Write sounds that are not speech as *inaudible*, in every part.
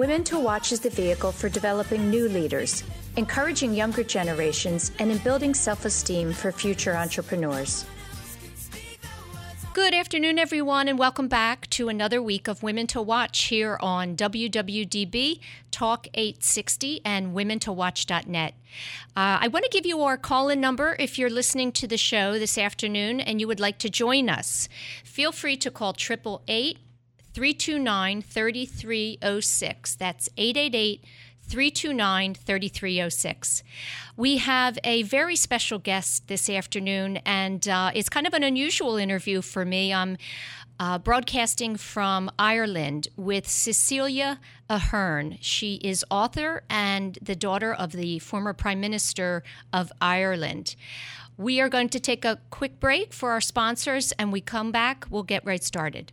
Women to Watch is the vehicle for developing new leaders, encouraging younger generations, and in building self esteem for future entrepreneurs. Good afternoon, everyone, and welcome back to another week of Women to Watch here on WWDB Talk 860 and WomenToWatch.net. Uh, I want to give you our call in number if you're listening to the show this afternoon and you would like to join us. Feel free to call 888 329 3306. That's 888 329 3306. We have a very special guest this afternoon, and uh, it's kind of an unusual interview for me. I'm uh, broadcasting from Ireland with Cecelia Ahern. She is author and the daughter of the former Prime Minister of Ireland. We are going to take a quick break for our sponsors, and we come back, we'll get right started.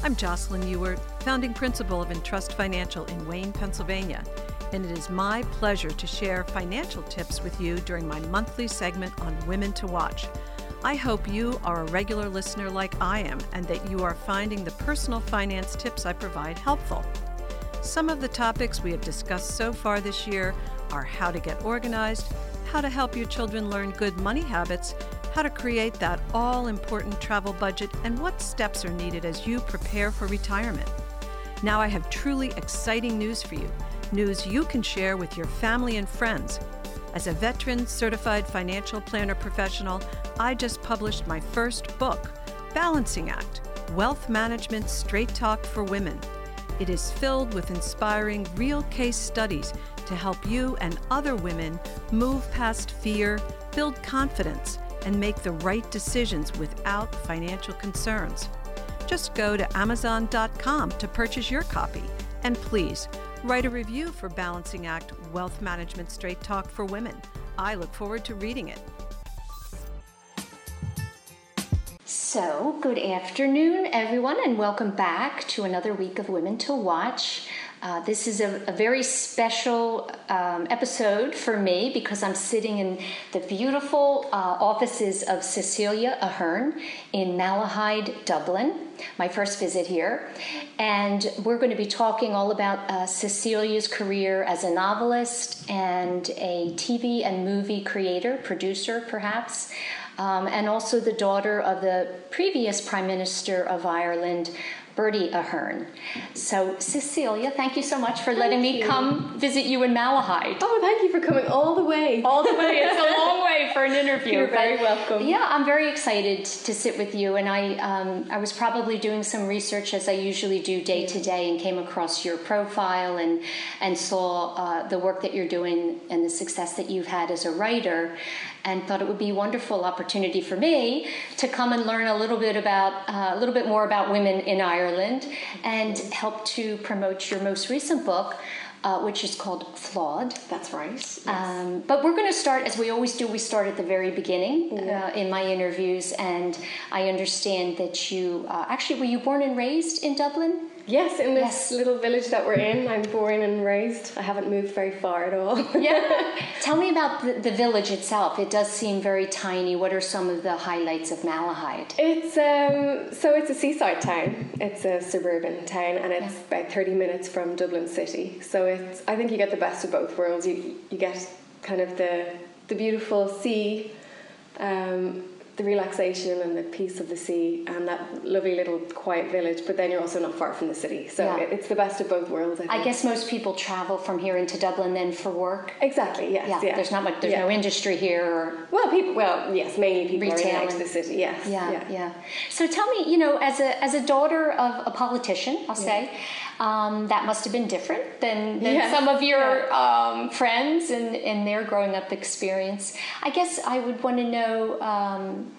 I'm Jocelyn Ewart, founding principal of Entrust Financial in Wayne, Pennsylvania, and it is my pleasure to share financial tips with you during my monthly segment on Women to Watch. I hope you are a regular listener like I am and that you are finding the personal finance tips I provide helpful. Some of the topics we have discussed so far this year are how to get organized, how to help your children learn good money habits, how to create that all important travel budget, and what steps are needed as you prepare for retirement. Now, I have truly exciting news for you news you can share with your family and friends. As a veteran certified financial planner professional, I just published my first book, Balancing Act Wealth Management Straight Talk for Women. It is filled with inspiring real case studies to help you and other women move past fear, build confidence, and make the right decisions without financial concerns. Just go to Amazon.com to purchase your copy. And please, write a review for Balancing Act Wealth Management Straight Talk for Women. I look forward to reading it. So, good afternoon, everyone, and welcome back to another week of Women to Watch. Uh, this is a, a very special um, episode for me because I'm sitting in the beautiful uh, offices of Cecelia Ahern in Malahide, Dublin, my first visit here. And we're going to be talking all about uh, Cecelia's career as a novelist and a TV and movie creator, producer perhaps. Um, and also the daughter of the previous Prime Minister of Ireland, Bertie Ahern. So, Cecelia, thank you so much for thank letting me you. come visit you in Malahide. Oh, thank you for coming all the way. All the way. It's a *laughs* long way for an interview. You're very welcome. Yeah, I'm very excited to sit with you. And I, um, I was probably doing some research as I usually do day to day, and came across your profile and and saw uh, the work that you're doing and the success that you've had as a writer and thought it would be a wonderful opportunity for me to come and learn a little bit about uh, a little bit more about women in Ireland and help to promote your most recent book uh, which is called Flawed. That's right. Yes. Um, but we're going to start, as we always do, we start at the very beginning uh, in my interviews. And I understand that you uh, actually were you born and raised in Dublin? Yes, in this yes. little village that we're in, I'm born and raised. I haven't moved very far at all. *laughs* Yeah. *laughs* Tell me about the, the village itself. It does seem very tiny. What are some of the highlights of Malahide? It's um, so it's a seaside town. It's a suburban town, and it's about thirty minutes from Dublin city. So it's I think you get the best of both worlds. You you get kind of the the beautiful sea, um, the relaxation and the peace of the sea, and that lovely little quiet village. But then you're also not far from the city, so Yeah. it, it's the best of both worlds. I, think. I guess most people travel from here into Dublin then for work. exactly. Yes. Yeah, Yeah. there's not much. There's Yeah. no industry here. Or, Well, people. Well, yes, mainly people are in Retail and out the city. Yes. yeah, yeah, So tell me, you know, as a as a daughter of a politician, I'll say, um, that must have been different than, than Yeah, some of your yeah. um, friends and in their growing up experience. I guess I would want to know. Um,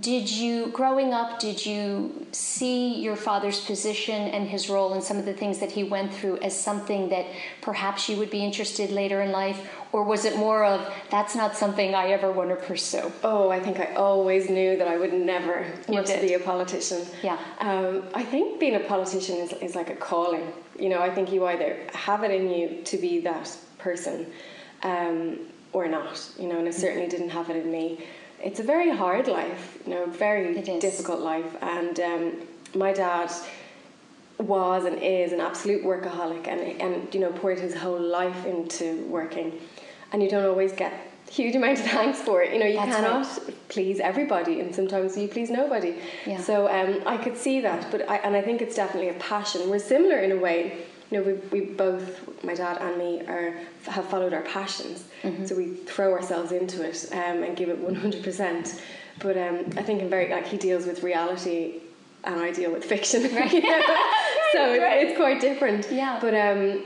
did you growing up did you see your father's position and his role and some of the things that he went through as something that perhaps you would be interested later in life or was it more of that's not something i ever want to pursue Oh, I think I always knew that I would never You want to be a politician. Yeah. Um, I think being a politician is, is like a calling. You know, I think you either have it in you to be that person um, or not. You know, and I certainly didn't have it in me. It's a very hard life, you know, very difficult life. And um, my dad was and is an absolute workaholic and, and you know poured his whole life into working and you don't always get huge amount of thanks for it. You know you That's cannot please everybody and sometimes you please nobody. Yeah. so um, I could see that but I, and I think it's definitely a passion. We're similar in a way. You know we, we both my dad and me are have followed our passions. Mm-hmm. so we throw ourselves into it um, and give it 100% but um, I think in very like he deals with reality and I deal with fiction. *laughs* Know? *laughs* so *laughs* it, it's quite different. Yeah. but um,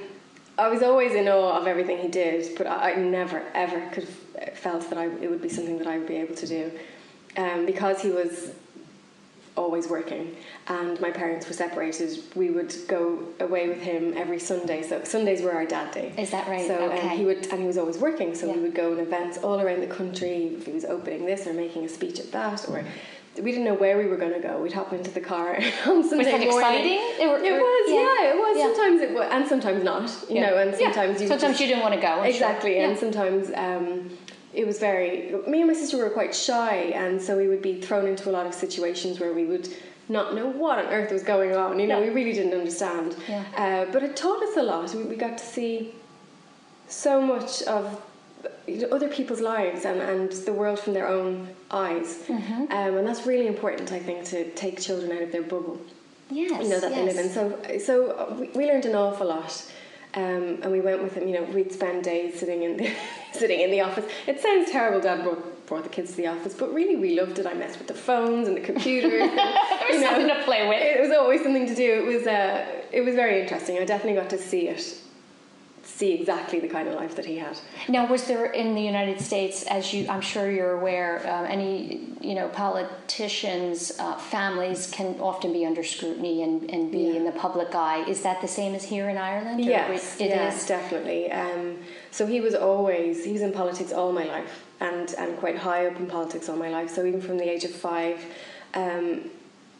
I was always in awe of everything he did, but I, I never ever could have felt that I, it would be something that I would be able to do, um, because he was always working, and my parents were separated. We would go away with him every Sunday. So Sundays were our dad day. Is that right? So um, he would, and he was always working. So Yeah. we would go on events all around the country. If he was opening this or making a speech at that, or we didn't know where we were going to go. We'd hop into the car *laughs* on Sunday was morning. exciting It, Or- or- was, yeah. it was. Yeah. Sometimes it was, and sometimes not. You Yeah. know, and Yeah. sometimes you sometimes just- you didn't want to go I'm sure. exactly, and sometimes um, it was very. Me and my sister were quite shy, and so we would be thrown into a lot of situations where we would not know what on earth was going on. You know, Yeah. we really didn't understand. Yeah. Uh, but it taught us a lot. We, we got to see so much of other people's lives and, and the world from their own eyes. Mm-hmm. Um, and that's really important, I think, to take children out of their bubble yes you know that yes. they live in. So, so uh, we, we learned an awful lot, um, and we went with him. You know, we'd spend days sitting in the *laughs* sitting in the office. It sounds terrible, Dad brought, brought the kids to the office, but really we loved it. I messed with the phones and the computers. *laughs* and, There was something to play with. It was always something to do. It was uh, it was very interesting. I definitely got to see it, see exactly the kind of life that he had. Now, was there in the United States, as you, I'm sure you're aware, uh, any, you know, politicians' uh, families can often be under scrutiny and, and be Yeah. in the public eye. Is that the same as here in Ireland? Yes, it yes, is? definitely. Um, so he was always he was in politics all my life, and and quite high up in politics all my life. So even from the age of five, um,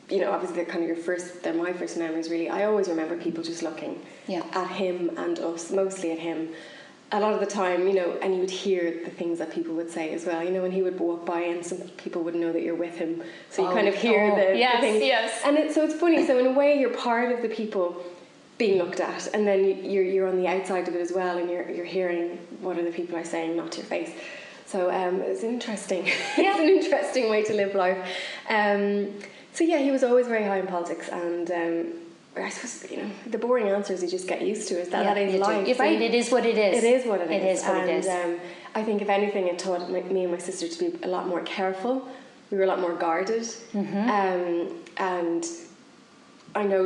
you know, obviously they're kind of your first, they're my first memories. Really, I always remember people just looking Yeah. at him and us, mostly at him. A lot of the time, you know, and you would hear the things that people would say as well. You know, when he would walk by, and some people wouldn't know that you're with him, so you Oh, kind of hear oh, the, the yes, things. yes. And it, so it's funny. So in a way, you're part of the people being looked at, and then you- you're you're on the outside of it as well, and you're you're hearing what other people are saying, not to your face. So um, it's interesting. *laughs* it's an interesting way to live life. Um, so yeah, he was always very high in politics, and um, I suppose you know the boring answers you just get used to. Is that Yeah, that is life? You're right, it is what it is. It is what it is. It is what and, it is. Um, I think if anything, it taught me and my sister to be a lot more careful. We were a lot more guarded, Mm-hmm. um, and I know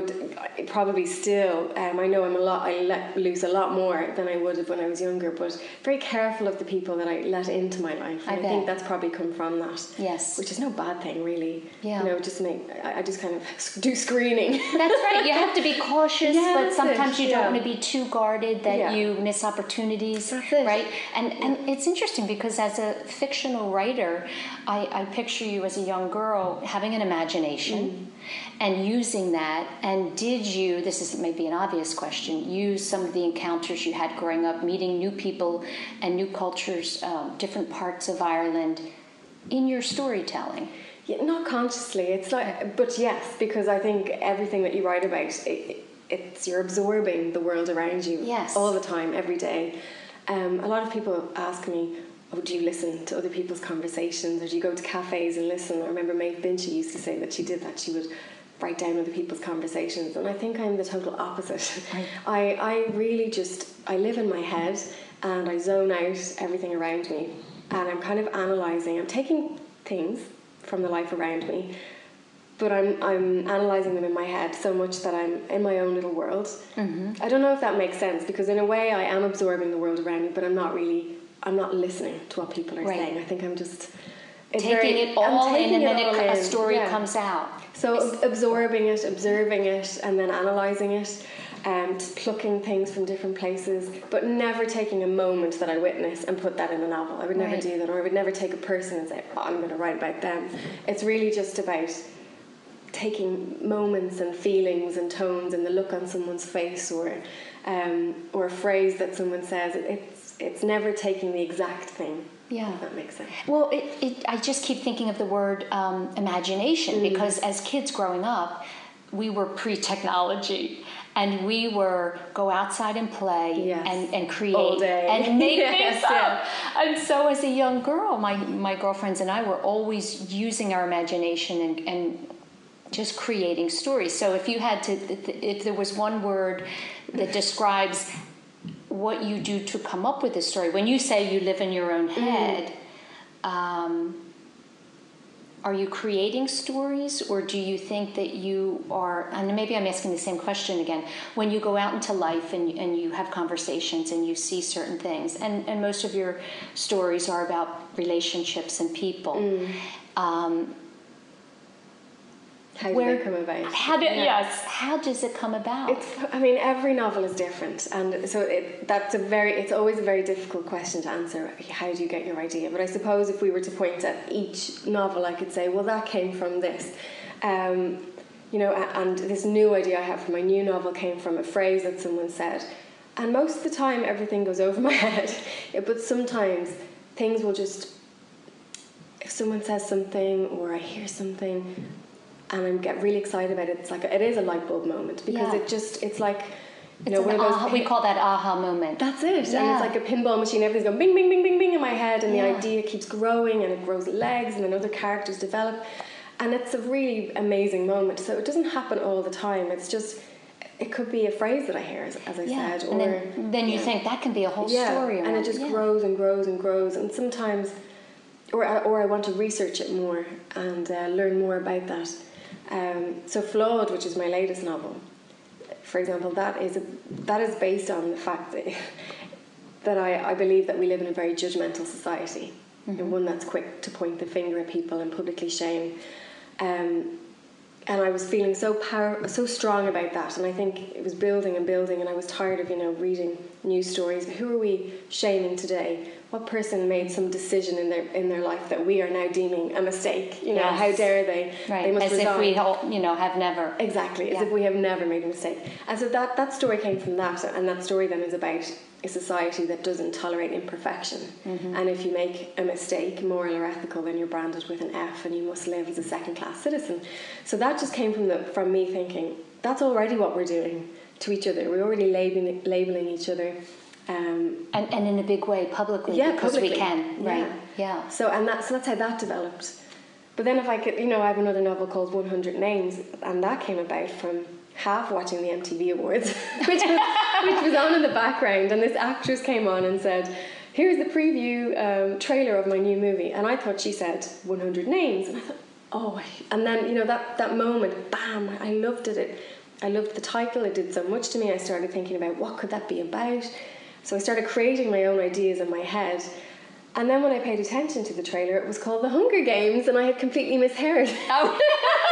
probably still. Um, I know I'm a lot. I let loose a lot more than I would have when I was younger. But very careful of the people that I let into my life. I And I, think that's probably come from that. Yes. Which is no bad thing, really. Yeah. You know, just make. I, I just kind of *laughs* do screening. That's right. You have to be cautious, *laughs* Yeah, but sometimes it, you don't yeah. want to be too guarded that Yeah. you miss opportunities. Right? And and it's interesting because as a fictional writer, I, I picture you as a young girl having an imagination Mm. And using that. And did you? This is maybe an obvious question. Use some of the encounters you had growing up, meeting new people and new cultures, um, different parts of Ireland, in your storytelling. Yeah, not consciously. It's like, but yes, because I think everything that you write about, it, it's you're absorbing the world around you Yes. all the time, every day. Um, a lot of people ask me, "Oh, do you listen to other people's conversations, or do you go to cafes and listen?" I remember Maeve Binchy used to say that she did that. She would write down other people's conversations, and I think I'm the total opposite. *laughs* I I really just I live in my head and I zone out everything around me, and I'm kind of analyzing. I'm taking things from the life around me, but I'm I'm analyzing them in my head so much that I'm in my own little world. Mm-hmm. I don't know if that makes sense because in a way I am absorbing the world around me, but I'm not really. I'm not listening to what people are Right. saying. I think I'm just it's Taking very- it all in, taking and then it, a story yeah. comes out. So ab- absorbing it, observing it, and then analysing it, and plucking things from different places, but never taking a moment that I witness and put that in a novel. I would never Right. do that, or I would never take a person and say, oh, "I'm going to write about them." It's really just about taking moments and feelings and tones and the look on someone's face, or um, or a phrase that someone says. It- It's it's never taking the exact thing. Yeah. if that makes sense. Well, it, it, I just keep thinking of the word um, imagination Mm. because as kids growing up, we were pre technology and we were go outside and play Yes. and, and create and *laughs* make Yes, things up. And so, as a young girl, my, my girlfriends and I were always using our imagination and, and just creating stories. So, if you had to, if there was one word that describes what you do to come up with a story. When you say you live in your own head, um, are you creating stories or do you think that you are, and maybe I'm asking the same question again, when you go out into life and, and you have conversations and you see certain things, and, and most of your stories are about relationships and people. Um, How where do they come about? How do, Yeah. Yes, how does it come about? It's. I mean, every novel is different, and so it, that's a very. It's always a very difficult question to answer. How do you get your idea? But I suppose if we were to point at each novel, I could say, well, that came from this. Um, you know, and this new idea I have for my new novel came from a phrase that someone said. And most of the time, everything goes over my *laughs* head. But sometimes things will just. If someone says something or I hear something, and I get really excited about it, it's like it is a light bulb moment because Yeah. it just it's like you It's know one of those. aha, we call that aha moment. that's it, and it's like a pinball machine. Everything's going bing, bing, bing, bing, bing in my head, and Yeah. the idea keeps growing, and it grows legs, and then other characters develop, and it's a really amazing moment. So it doesn't happen all the time. It's just it could be a phrase that I hear, as, as I yeah. said, or and then, then you yeah. think that can be a whole yeah, story. and it just yeah. grows and grows and grows, and sometimes, or I- or I want to research it more and uh, learn more about that. Um, so, flawed, which is my latest novel, for example, that is a, that is based on the fact that *laughs* that I, I believe that we live in a very judgmental society, and one that's quick to point the finger at people and publicly shame. Um, and I was feeling so power, so strong about that, and I think it was building and building, and I was tired of you know reading news stories. Who are we shaming today? What person made some decision in their in their life that we are now deeming a mistake? You know, Yes. how dare they? Right, They must as resign. if we, all, you know, have never. Exactly, as Yeah. if we have never made a mistake. And so that, that story came from that, and that story then is about a society that doesn't tolerate imperfection. Mm-hmm. And if you make a mistake, moral or ethical, then you're branded with an F and you must live as a second class citizen. So that just came from, the, from me thinking, that's already what we're doing to each other. We're already labeling, labeling each other. Um, And, and in a big way, publicly, yeah, because we publicly. can, right? Yeah. Yeah. So and that's so that's how that developed. But then if I could, you know, I have another novel called 100 Names, and that came about from half watching the MTV Awards, *laughs* which was, which was on in the background, and this actress came on and said. Here's the preview um, trailer of my new movie, and I thought she said 100 names, and I thought, oh, and then you know that that moment, bam! I loved it. it. I loved the title. It did so much to me. I started thinking about what could that be about. So I started creating my own ideas in my head. And then when I paid attention to the trailer, it was called The Hunger Games, and I had completely misheard. Oh. *laughs*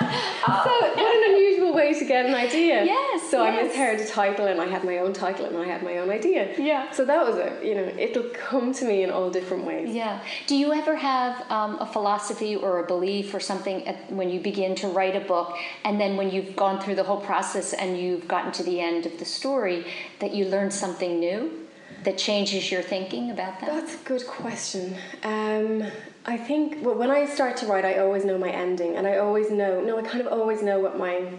*laughs* so what an unusual way to get an idea. Yes. So yes. I misheard the title, and I had my own title, and I had my own idea. Yeah. So that was it. You know, it'll come to me in all different ways. Yeah. Do you ever have um, a philosophy or a belief or something at, when you begin to write a book, and then when you've gone through the whole process and you've gotten to the end of the story, that you learn something new? that changes your thinking about that? That's a good question. Um, I think well, when I start to write, I always know my ending, and I always know. No, I kind of always know what my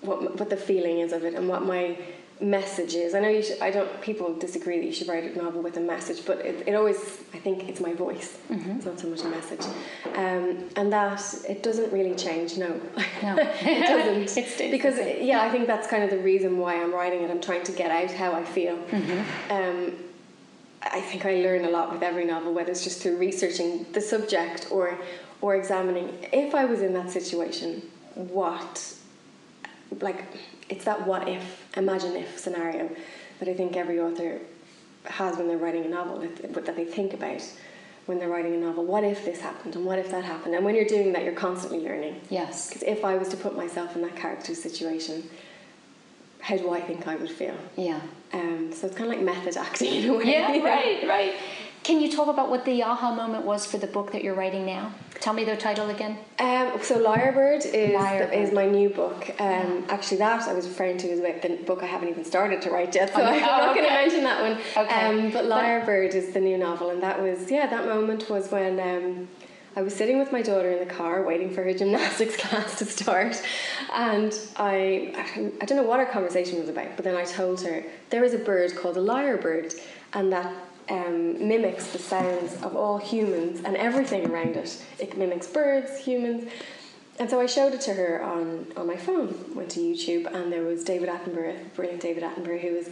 what what the feeling is of it, and what my message is. I know you should, I don't. People disagree that you should write a novel with a message, but it, it always. I think it's my voice. Mm-hmm. It's not so much a message, um, and that it doesn't really change. No, no, *laughs* it doesn't. *laughs* it stays because yeah, I think that's kind of the reason why I'm writing it. I'm trying to get out how I feel. Mm-hmm. Um, I think I learn a lot with every novel, whether it's just through researching the subject or or examining. If I was in that situation, what, like, it's that what if, imagine if scenario that I think every author has when they're writing a novel, that, that they think about when they're writing a novel. What if this happened and what if that happened? And when you're doing that, you're constantly learning. Yes. Because if I was to put myself in that character's situation, how do I think I would feel? Yeah. Um, so it's kind of like method acting in a way. Yeah, *laughs* right, right. Can you talk about what the aha moment was for the book that you're writing now? Tell me the title again. Um, so Lyrebird is Lyrebird. Is my new book. Um, Actually, that I was referring to is about the book I haven't even started to write yet, so I'm not okay. going to mention that one. Okay. Um, but Lyrebird is the new novel, and that was yeah, that moment was when. I was sitting with my daughter in the car waiting for her gymnastics *laughs* class to start, and I I don't know what our conversation was about, but then I told her there is a bird called a lyrebird, and that um, mimics the sounds of all humans and everything around it. It mimics birds, humans. And so I showed it to her on, on my phone, went to YouTube, and there was David Attenborough, brilliant David Attenborough, who was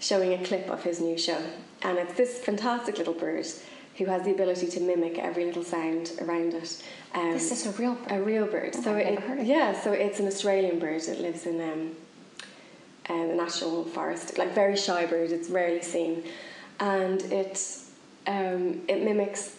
showing a clip of his new show. And it's this fantastic little bird who has the ability to mimic every little sound around it. Um, this is a real bird. A real bird. Oh, so it, never heard of yeah, so it's an Australian bird. It lives in um, uh, the national forest, like very shy bird. It's rarely seen, and it um, it mimics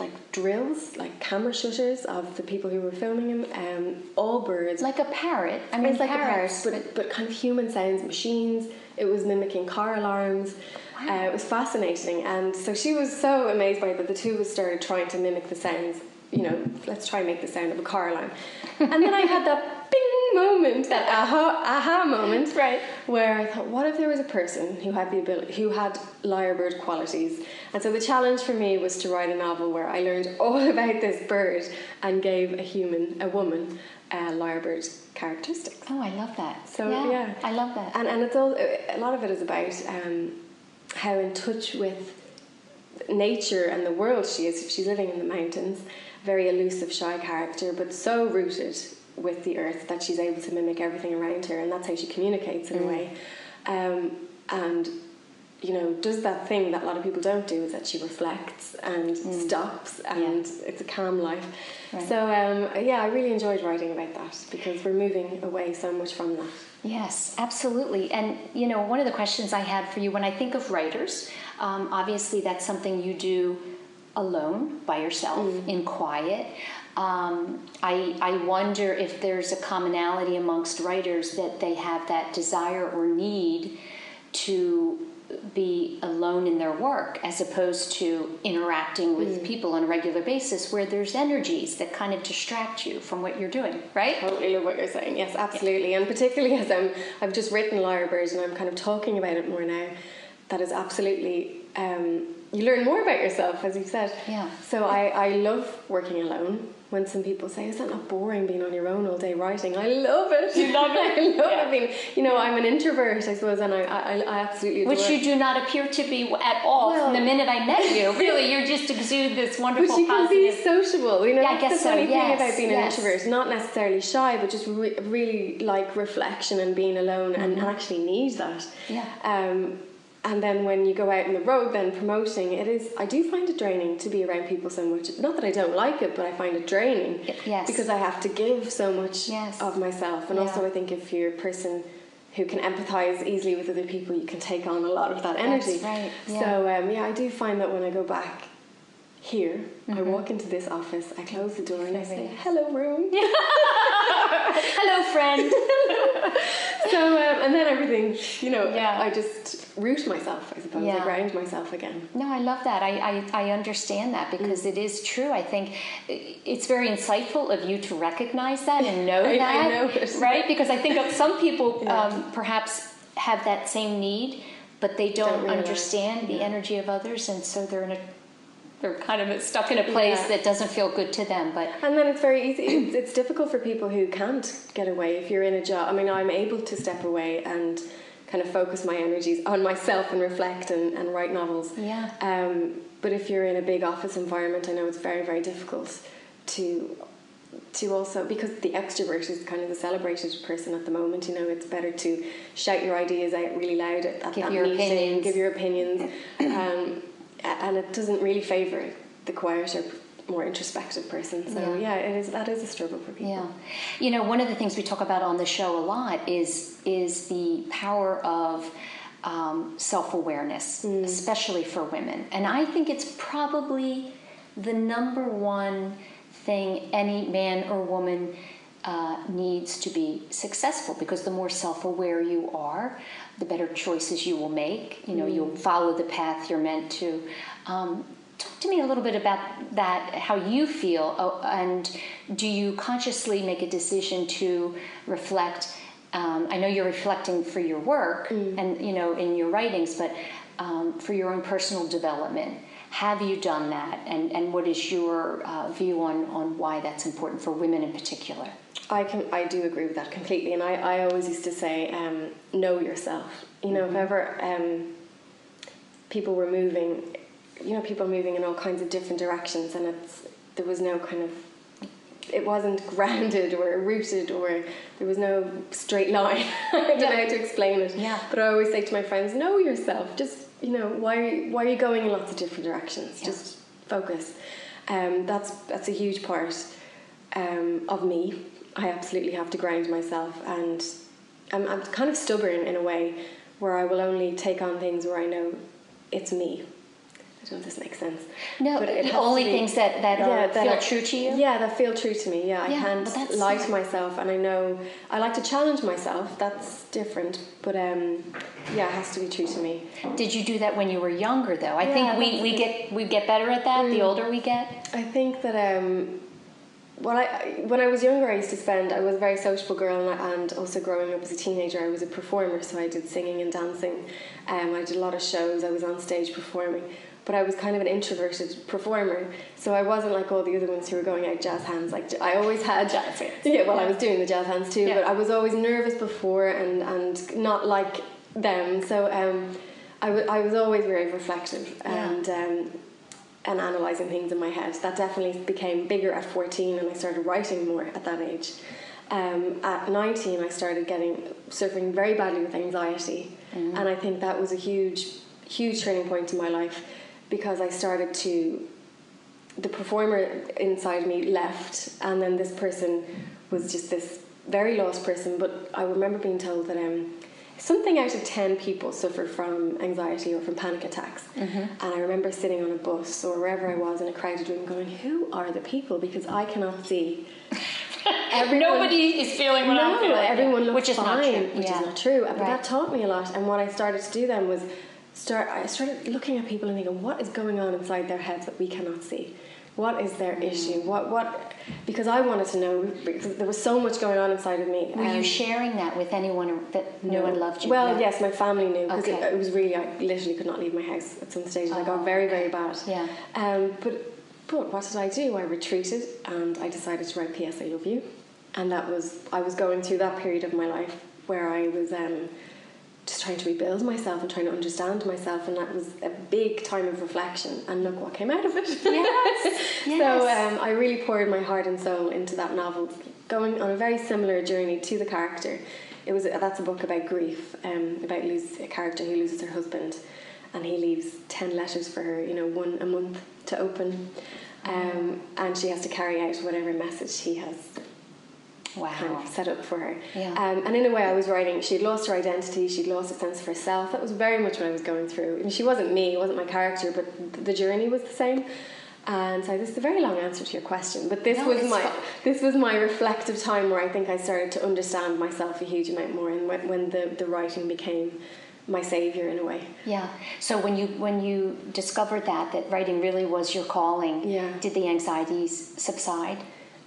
like drills, like camera shutters of the people who were filming him. Um, all birds, like a parrot. I mean, it's like a parrot, but, but kind of human sounds, machines. It was mimicking car alarms. Uh, it was fascinating, and so she was so amazed by it that the two of us started trying to mimic the sounds. You know, let's try and make the sound of a car alarm. and then I had that *laughs* bing moment, that aha, aha moment, right, where I thought, what if there was a person who had the ability, who had lyrebird qualities? And so the challenge for me was to write a novel where I learned *laughs* all about this bird and gave a human, a woman, uh, lyrebird characteristics. Oh, I love that. So yeah, yeah, I love that. And and it's all a lot of it is about um, how in touch with nature and the world she is. She's living in the mountains, very elusive, shy character, but so rooted with the earth that she's able to mimic everything around her, and that's how she communicates in Mm. a way. Um, and you know, does that thing that a lot of people don't do is that she reflects and stops, and it's a calm life. Mm. Right. So um, yeah, I really enjoyed writing about that because we're moving away so much from that. Yes, absolutely. And you know, one of the questions I had for you when I think of writers, um, obviously that's something you do alone by yourself in quiet. Um, I, I wonder if there's a commonality amongst writers that they have that desire or need to be alone in their work as opposed to interacting with people on a regular basis where there's energies that kind of distract you from what you're doing, right? Totally love what you're saying. Yes, absolutely. And particularly as I'm, I've just written Lyrebird and I'm kind of talking about it more now. That is absolutely. Um, you learn more about yourself, as you said. Yeah. So I, I love working alone. When some people say, "Is that not boring being on your own all day writing?" I love it. You love it? *laughs* I love Yeah. it. Being, you know, I'm an introvert, I suppose, and I, I, I absolutely Which it. you do not appear to be at all Well- from the minute I met you. *laughs* Really, you just exude this wonderful But you can be sociable, you know. Yeah, I that's guess the so, funny thing yes, about being yes. an introvert. Not necessarily shy, but just re- really like reflection and being alone, and, and actually need that. Mm-hmm. Yeah. Um, and then when you go out in the road then promoting it is i do find it draining to be around people so much not that i don't like it but i find it draining yes. because i have to give so much yes. of myself and yeah. also i think if you're a person who can empathize easily with other people you can take on a lot of that energy right. yeah. so um, yeah i do find that when i go back here Mm-hmm. i walk into this office i close the door and i say hello room *laughs* Hello, friend. *laughs* so um, and then everything you know Yeah. i just root myself i suppose Yeah. i ground myself again No, I love that. I, I, I understand that because it is true. I think it's very insightful of you to recognize that and know *laughs* I- I that. know it. Right? Because I think some people Yeah. um, perhaps have that same need, but they don't, Don't understand the energy of others, and so they're in a they're kind of stuck in a place Yeah. that doesn't feel good to them. But And then it's very easy. It's, it's difficult for people who can't get away. If you're in a job, I mean, I'm able to step away and kind of focus my energies on myself and reflect and, and write novels. Yeah. Um, but if you're in a big office environment, I know it's very, very difficult to to also because the extrovert is kind of the celebrated person at the moment. You know, it's better to shout your ideas out really loud at, at Give that your meeting, opinions. give your opinions, *clears throat* um, and it doesn't really favour the quieter, more introspective person. So Yeah. yeah, it is that is a struggle for people. Yeah, you know, one of the things we talk about on the show a lot is is the power of um, self awareness, especially for women, and I think it's probably the number one thing any man or woman uh, needs to be successful because the more self aware you are, the better choices you will make. You know, you'll follow the path you're meant to. Um, talk to me a little bit about that, how you feel, oh, and do you consciously make a decision to reflect? Um, I know you're reflecting for your work and you know in your writings, but um, for your own personal development. Have you done that, and, and what is your uh, view on, on why that's important for women in particular? I can I do agree with that completely, and I, I always used to say um, know yourself. You know, if ever um, people were moving, you know, people moving in all kinds of different directions, and it's there was no kind of it wasn't *laughs* grounded or rooted or there was no straight line. *laughs* I don't know how to explain it. Yeah. But I always say to my friends, know yourself. Just you know, why why are you going in lots of different directions? Yeah. Just focus. Um, that's that's a huge part um, of me. I absolutely have to ground myself, and I'm, I'm kind of stubborn in a way where I will only take on things where I know it's me. If this makes sense. No, But it only things that, that are, that feel are- true to you. Yeah, that feel true to me. Yeah, I can't lie to myself, and I know I like to challenge myself. That's different, but um, yeah, it has to be true to me. Did you do that when you were younger, though? I Yeah, think we, we get we get better at that the older we get. I think that um, well, I when I was younger, I used to spend. I was a very sociable girl, and, I, and also growing up as a teenager, I was a performer. So I did singing and dancing. Um, I did a lot of shows. I was on stage performing. But I was kind of an introverted performer, so I wasn't like all the other ones who were going out jazz hands. Like I always had Jazz hands. Yeah, well, I was doing the jazz hands too, Yeah. but I was always nervous before and and not like them. So um, I, w- I was always very reflective Yeah. and. Um, and analysing things in my head. That definitely became bigger at 14 and I started writing more at that age. Um, at 19, I started getting suffering very badly with anxiety, and I think that was a huge, huge turning point in my life because I started to. The performer inside me left, and then this person was just this very lost person. But I remember being told that um, something out of 10 people suffer from anxiety or from panic attacks. And I remember sitting on a bus or wherever I was in a crowded room going, Who are the people? Because I cannot see. Everyone- *laughs* Nobody is feeling what I'm no, feeling. everyone looks which is fine, not true. which yeah. is not true. But Right. that taught me a lot. And what I started to do then was start. I started looking at people and thinking, what is going on inside their heads that we cannot see? What is their Mm. issue? What what? Because I wanted to know. Because there was so much going on inside of me. Were you Um, sharing that with anyone that knew and loved you? Well, Yeah. yes, my family knew because Okay. it, it was really. I literally could not leave my house at some stage. I got Oh, very very bad. Yeah. Um, but but what did I do? I retreated and I decided to write P.S. I love you, and that was I was going through that period of my life where I was um, just trying to rebuild myself and trying to understand myself, and that was a big time of reflection. And look what came out of it. Yes, *laughs* So um, I really poured my heart and soul into that novel, going on a very similar journey to the character. it was that's a book about grief, um, about lose, a character who loses her husband, and he leaves ten letters for her, you know, one a month to open, um, and she has to carry out whatever message he has Wow. kind of set up for her. Yeah. Um, and in a way, I was writing. She'd lost her identity. She'd lost a sense of herself. That was very much what I was going through. And she wasn't me. It wasn't my character, but the journey was the same. And so this is a very long answer to your question, but this No, was my this was my reflective time where I think I started to understand myself a huge amount more, and when, when the the writing became my savior in a way. Yeah. So when you when you discovered that that writing really was your calling, Yeah. did the anxieties subside?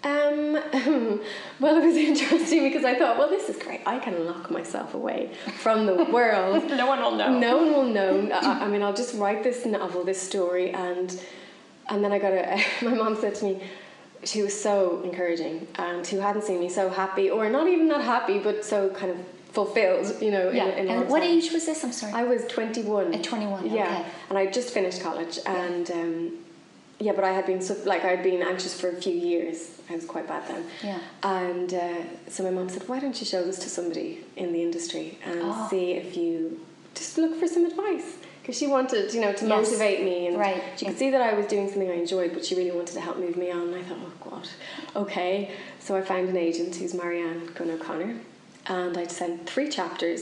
Um, *laughs* well, it was interesting because I thought, well, this is great. I can lock myself away from the *laughs* world. No one will know. No one will know. I, I mean, I'll just write this novel, this story, and and then I got a. *laughs* My mom said to me, she was so encouraging, and who hadn't seen me so happy, or not even that happy, but so kind of fulfilled, you know. Yeah. In, in and what time. age was this? I'm sorry. I was 21. At 21, Yeah. okay. And I just finished college and um, yeah, but I had been so, like I'd been anxious for a few years. I was quite bad then. Yeah. And uh, so my mom said, "Why don't you show this to somebody in the industry and Oh. see if you just look for some advice?" Because she wanted, you know, to Yes. motivate me, and Right. she could see that I was doing something I enjoyed, but she really wanted to help move me on. And I thought, "Oh God, okay." So I found an agent who's Marianne Gunn O'Connor, and I'd sent three chapters,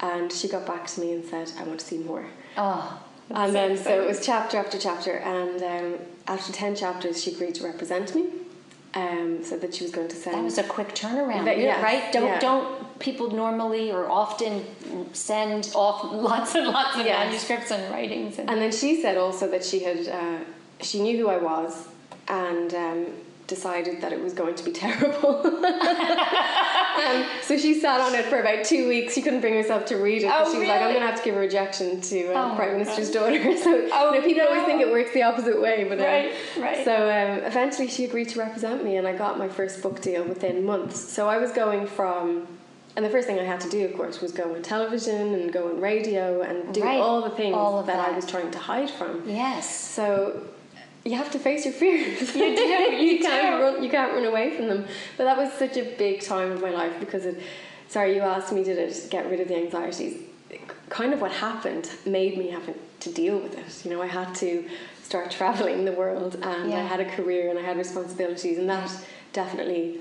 and she got back to me and said, "I want to see more." oh. And then so it was *laughs* chapter after chapter, and um, after ten chapters, she agreed to represent me. Um, so that she was going to send. That was a quick turnaround, But yes, right? Don't yeah. don't people normally or often send off *laughs* lots and lots of Yes. manuscripts and writings and, and then she said also that she had uh, she knew who I was and um, decided that it was going to be *laughs* terrible. um, so she sat on it for about two weeks. She couldn't bring herself to read it. Oh, she was like, "I'm going to have to give a rejection to uh, Oh, Prime Minister's daughter." *laughs* So Oh, you know, people always think it works the opposite way, but uh, Right, right. So um, eventually, she agreed to represent me, and I got my first book deal within months. So I was going from. And the first thing I had to do, of course, was go on television and go on radio and do Right, all the things all of that, I was trying to hide from. yes. So you have to face your fears. You *laughs* do, you can't do. run. You can't run away from them. But that was such a big time of my life because it. Sorry, you asked me, did it get rid of the anxieties? Kind of what happened made me have to deal with it. You know, I had to start traveling the world, and I had a career and I had responsibilities, and that definitely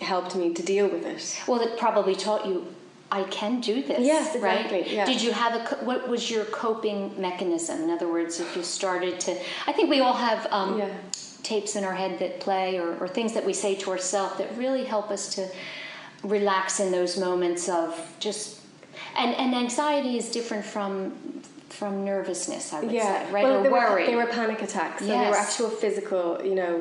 helped me to deal with it. Well, it probably taught you I can do this. Yes, right? exactly, yeah. Did you have a what was your coping mechanism? In other words, if you started to, I think we all have um, Yeah. tapes in our head that play or, or things that we say to ourselves that really help us to relax in those moments of just and and anxiety is different from from nervousness. I would say, right? Well, or they worry. Were, they were panic attacks. So they were actual physical, you know.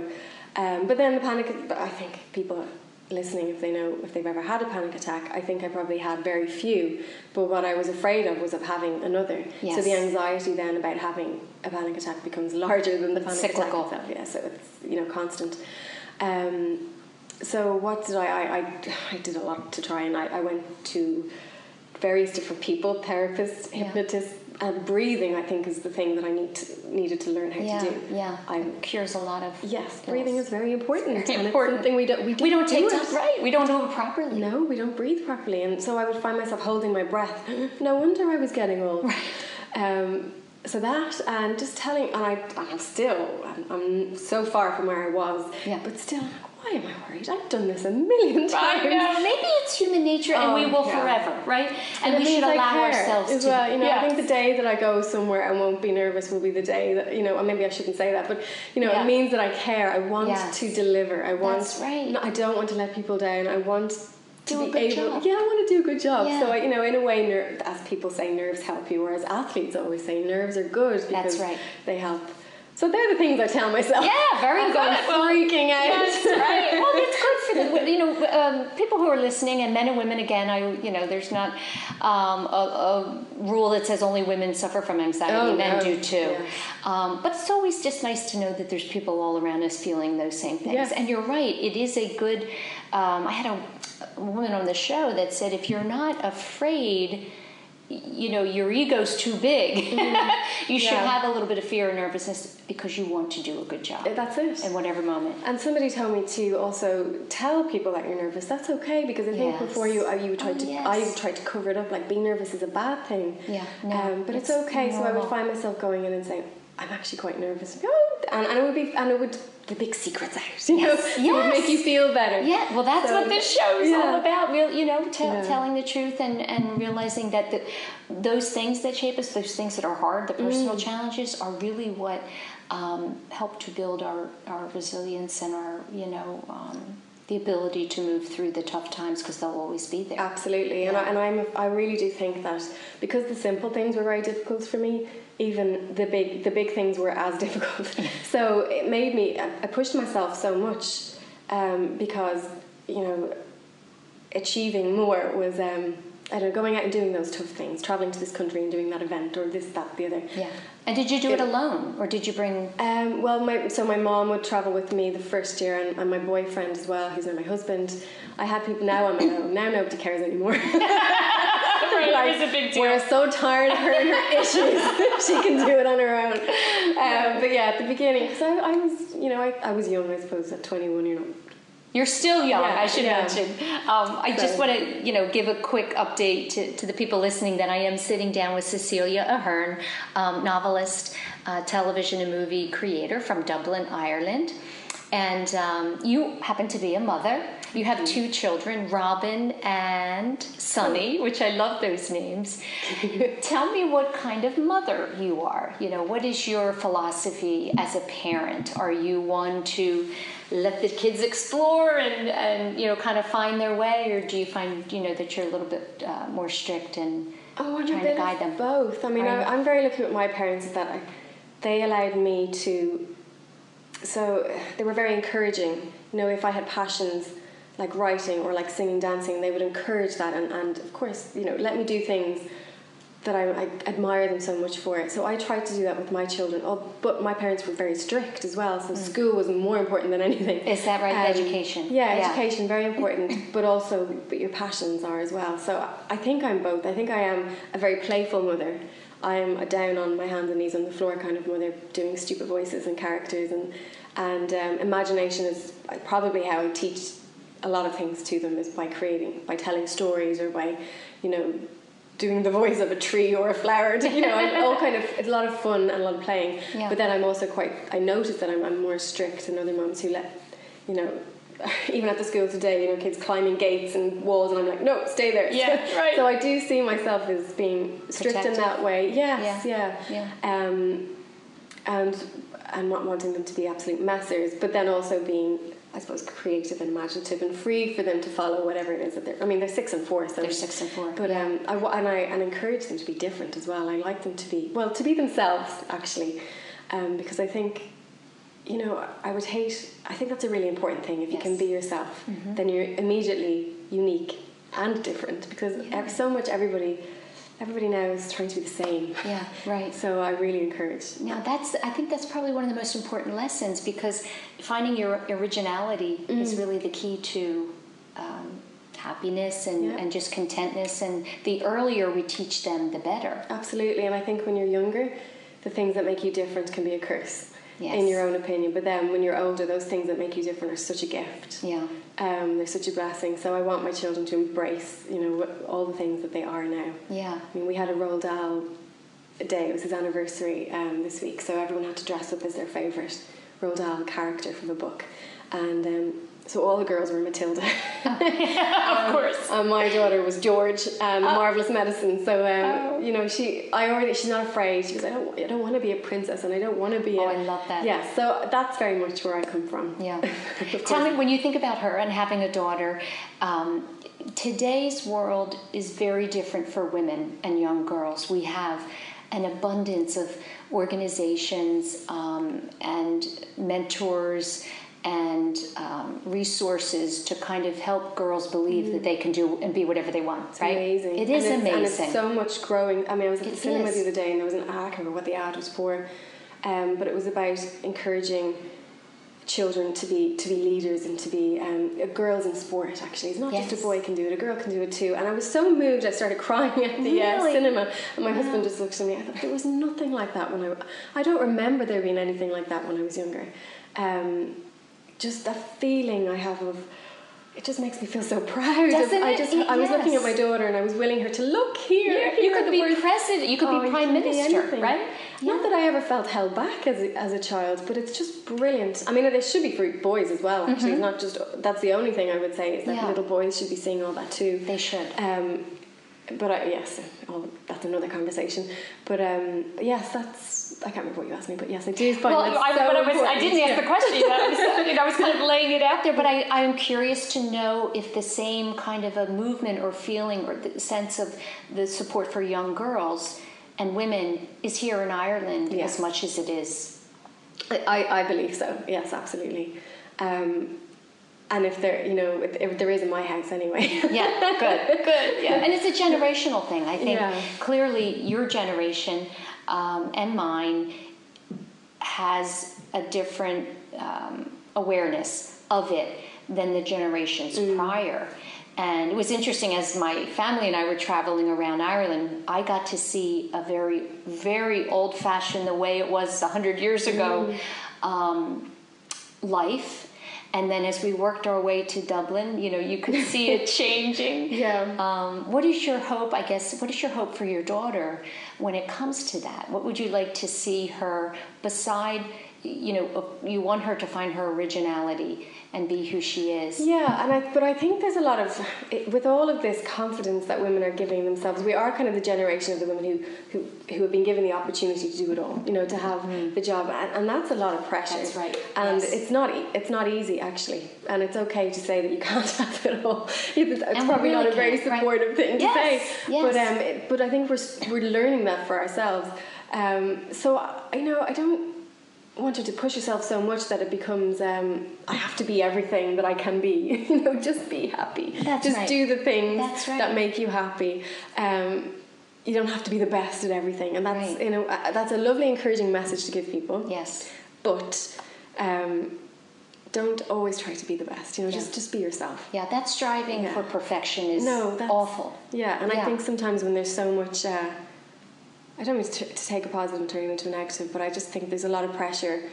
Um, but then the panic. But I think people listening, if they know if they've ever had a panic attack, I think I probably had very few. But what I was afraid of was of having another. So the anxiety then about having a panic attack becomes larger than the panic cyclical. attack itself. Yeah, so it's you know constant. Um, so what did I, I? I I did a lot to try, and I, I went to various different people, therapists, Yeah. And breathing. I think is the thing that I need to, needed to learn how yeah, to do. yeah. I'm cures a lot of yes, ills. breathing is very important, Very and important. it's something we don't we, We don't take do it. right? We don't do it properly. No, we don't breathe properly, and so I would find myself holding my breath. *gasps* No wonder I was getting old. Um, so that and just telling, and I, I'm still, I'm, I'm so far from where I was. Yeah. But still, why am I worried? I've done this a million times. Maybe it's human nature, and oh, we Oh, will yeah. forever, right? And, it we should allow ourselves as to. well. You know, yeah. I think the day that I go somewhere and won't be nervous will be the day that you know. Or maybe I shouldn't say that, but you know, Yeah. it means that I care. I want Yes. to deliver. I want. That's right. No, I don't want to let people down. I want. To Do be able, job. yeah, I want to do a good job. Yeah. So, I, you know, in a way, ner- as people say, nerves help you, whereas athletes always say nerves are good because That's right. they help. So they're the things I tell myself. Yeah, very good. I'm *laughs* Well, freaking out. Yes, right. Well, it's good for the you know um, people who are listening, and men and women. Again, I you know there's not um, a, a rule that says only women suffer from anxiety. Oh, men no. do too. Um, but it's always just nice to know that there's people all around us feeling those same things. Yes. And you're right. It is a good. Um, I had a, a woman on the show that said if you're not afraid you know your ego's too big. Mm-hmm. *laughs* you should Yeah. have a little bit of fear and nervousness because you want to do a good job. That's it. In whatever moment. And somebody told me to also tell people that you're nervous. That's okay because I think Yes. before you, uh, you tried Oh, to, yes. I tried to cover it up like being nervous is a bad thing. Yeah, no, um, but it's, it's okay. So I would find myself going in and saying, "I'm actually quite nervous," oh, and, and it would be, and it would the big secrets out. You Yes, know, would make you feel better. Yeah, well, that's So, what this show is all about. Real, you know, tell, Yeah. telling the truth and, and realizing that the, those things that shape us, those things that are hard, the personal Mm. challenges, are really what um, help to build our, our resilience and our, you know, um, the ability to move through the tough times because they'll always be there. Absolutely, and, I, and I'm, I really do think that because the simple things were very difficult for me, even the big, the big things were as *laughs* difficult. so it made me, I I pushed myself so much um, because, you know, achieving more was, um, I don't know, going out and doing those tough things, traveling to this country and doing that event or this, that, the other. Yeah. And did you do it It- alone, or did you bring? Um, well, my, so my mom would travel with me the first year, and, and my boyfriend as well, who's now my husband. I had people now on my own. Now nobody cares anymore. *laughs* Right, it is a big deal. We're so tired of her and her *laughs* issues. she can do it on her own. Um, but yeah, at the beginning, because I, I was, you know, I, I was young, I suppose, at 21, you know. You're still young, Yeah, I should yeah. mention. Um, I just want to, you know, give a quick update to, to the people listening that I am sitting down with Cecelia Ahern, um, novelist, uh, television and movie creator from Dublin, Ireland. And um, you happen to be a mother. You have two children, Robin and Sunny, which I love those names. *laughs* Tell me what kind of mother you are. You know, what is your philosophy as a parent? Are you one to let the kids explore and, and you know, kind of find their way, or do you find, you know, that you're a little bit uh, more strict and Oh, trying to guide them? both. I mean, I, I'm very lucky with my parents that I, they allowed me to. So they were very encouraging. You know, if I had passions like writing or like singing, dancing, they would encourage that, and, and of course, you know, let me do things that I, I admire them so much for it. So I tried to do that with my children. Oh, but my parents were very strict as well, so school was more important than anything. Is that right? Um, Education. Yeah, Yeah. education very important, *laughs* but also but your passions are as well. So I think I'm both. I think I am a very playful mother. I'm a down on my hands and knees on the floor kind of mother, doing stupid voices and characters, and and um, imagination is probably how I teach a lot of things to them is by creating, by telling stories, or by, you know, doing the voice of a tree or a flower. *laughs* You know, all kind of it's a lot of fun and a lot of playing. Yeah. But then I'm also quite. I notice that I'm, I'm more strict than other mums who let, you know. *laughs* Even at the school today, you know, kids climbing gates and walls, and I'm like, no, stay there. Yeah, *laughs* right. so I do see myself as being strict in that way. Yes, Yeah, yeah, Um, and and not wanting them to be absolute messers, but then also being, I suppose, creative and imaginative and free for them to follow whatever it is that they're. I mean, they're six and four, so They're six and four, But um, I and I and encourage them to be different as well. I like them to be well to be themselves actually, um, because I think. You know, I would hate. I think that's a really important thing. If you can Yes. Mm-hmm. be yourself, then you're immediately unique and different. Because ev- so much everybody, everybody now is trying to be the same. Yeah, right. So I really encourage. Now that's I think that's probably one of the most important lessons because finding your originality Mm. is really the key to um, happiness and, Yeah. and just contentness. And the earlier we teach them, the better. Absolutely, and I think when you're younger, the things that make you different can be a curse, Yes. in your own opinion. But then when you're older, those things that make you different are such a gift. Yeah. Um, they're such a blessing. So I want my children to embrace, you know, all the things that they are now. Yeah. I mean, we had a Roald Dahl day. It was his anniversary um, this week, so everyone had to dress up as their favourite Roald Dahl character from a book, and um, so all the girls were Matilda. *laughs* Of course. And my daughter was George, um, marvelous medicine. So um, Oh. you know, she I already she's not afraid. She goes, I don't I don't want to be a princess, and I don't want to be. Oh, a, I love that. Yeah, so that's very much where I come from. Yeah. *laughs* *laughs* Tell me, when you think about her and having a daughter, um, today's world is very different for women and young girls. We have an abundance of organizations um, and mentors and um, resources to kind of help girls believe that they can do and be whatever they want. It's right? amazing. It is and it's, amazing. And it's so much growing. I mean, I was at the It cinema is. the other day, and there was an ad. I can't remember what the ad was for, um, but it was about encouraging children to be to be leaders and to be um, girls in sport. Actually, it's not Yes. just a boy can do it; a girl can do it too. And I was so moved, I started crying at the uh, cinema. And my husband just looked at me. I thought there was nothing like that when I. I don't remember there being anything like that when I was younger. Um, just that feeling I have of. It just makes me feel so proud. Doesn't I it? just I was looking at my daughter and I was willing her to look here. You here are could be words- president. You could Oh, be prime be minister, anything. right? Not that I ever felt held back as a, as a child, but it's just brilliant. I mean, it should be for boys as well. Actually, it's not just that's the only thing I would say is that Mm-hmm. Yeah. little boys should be seeing all that too. They should. Um, but I, yes, oh, that's another conversation. But um, yes, that's I can't remember what you asked me, but yes, I do find Well, I, so but I, was, I didn't ask the question. I, was, I was kind of *laughs* laying it out there, but I, I'm curious to know if the same kind of a movement or feeling or the sense of the support for young girls and women is here in Ireland Yes. as much as it is. I, I I believe so. Yes, absolutely. Um, and if there, you know, if, if there is in my house anyway. Yeah, good, *laughs* good. Yeah, and it's a generational thing. I think Yeah. clearly your generation um, and mine has a different um, awareness of it than the generations prior. And it was interesting as my family and I were traveling around Ireland, I got to see a very, very old fashioned, the way it was 100 years ago, um, life. And then as we worked our way to Dublin, you know, you could see it *laughs* changing. Yeah. Um, what is your hope, I guess, what is your hope for your daughter when it comes to that? What would you like to see her beside, you know, you want her to find her originality and be who she is? Yeah, and I, but I think there's a lot of it, with all of this confidence that women are giving themselves. We are kind of the generation of the women who who, who have been given the opportunity to do it all. You know, to have the job, and, and that's a lot of pressure. That's right, And yes. it's not e- it's not easy actually, and it's okay to say that you *laughs* can't have it all. It's And probably not really a very can't, right? supportive thing to Yes, say. yes. But um, it, but I think we're we're learning that for ourselves. Um, so I- you know, I don't want her to push yourself so much that it becomes um, I have to be everything that I can be. *laughs* you know, just be happy. That's just right. do the things That's right. that make you happy. Um, you don't have to be the best at everything, and that's Right. you know uh, that's a lovely, encouraging message to give people. Yes. But um, don't always try to be the best. You know, Yeah. just just be yourself. Yeah, that striving Yeah. for perfection is No, that's awful. Yeah, and Yeah. I think sometimes when there's so much, uh, I don't mean to, to take a positive and turn it into a negative, but I just think there's a lot of pressure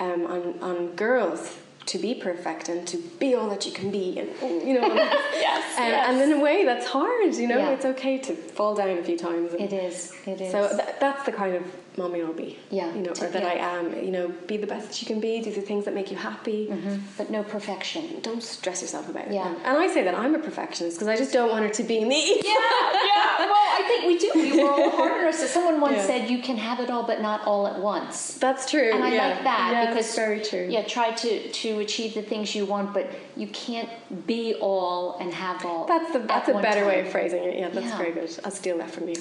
um, on on girls to be perfect and to be all that you can be, and you know, *laughs* Yes, and, yes. and in a way that's hard. You know, Yeah. it's okay to fall down a few times. And It is. It is. So th- that's the kind of mommy I'll be. Yeah, you know, or that yeah. I am. You know, be the best that you can be. Do the things that make you happy. Mhm. But no perfection. Don't stress yourself about it. Yeah. And I say that I'm a perfectionist because I just don't want her to be me. Yeah, yeah. Well, I think we do. We were all hard on ourselves. *laughs* Someone once Yeah. said, "You can have it all, but not all at once." That's true. And I yeah. like that yeah, because that's very true. Yeah, try to to achieve the things you want, but you can't be all and have all. That's the, at that's a better way of phrasing it. Yeah, that's Yeah. very good. I'll steal that from you.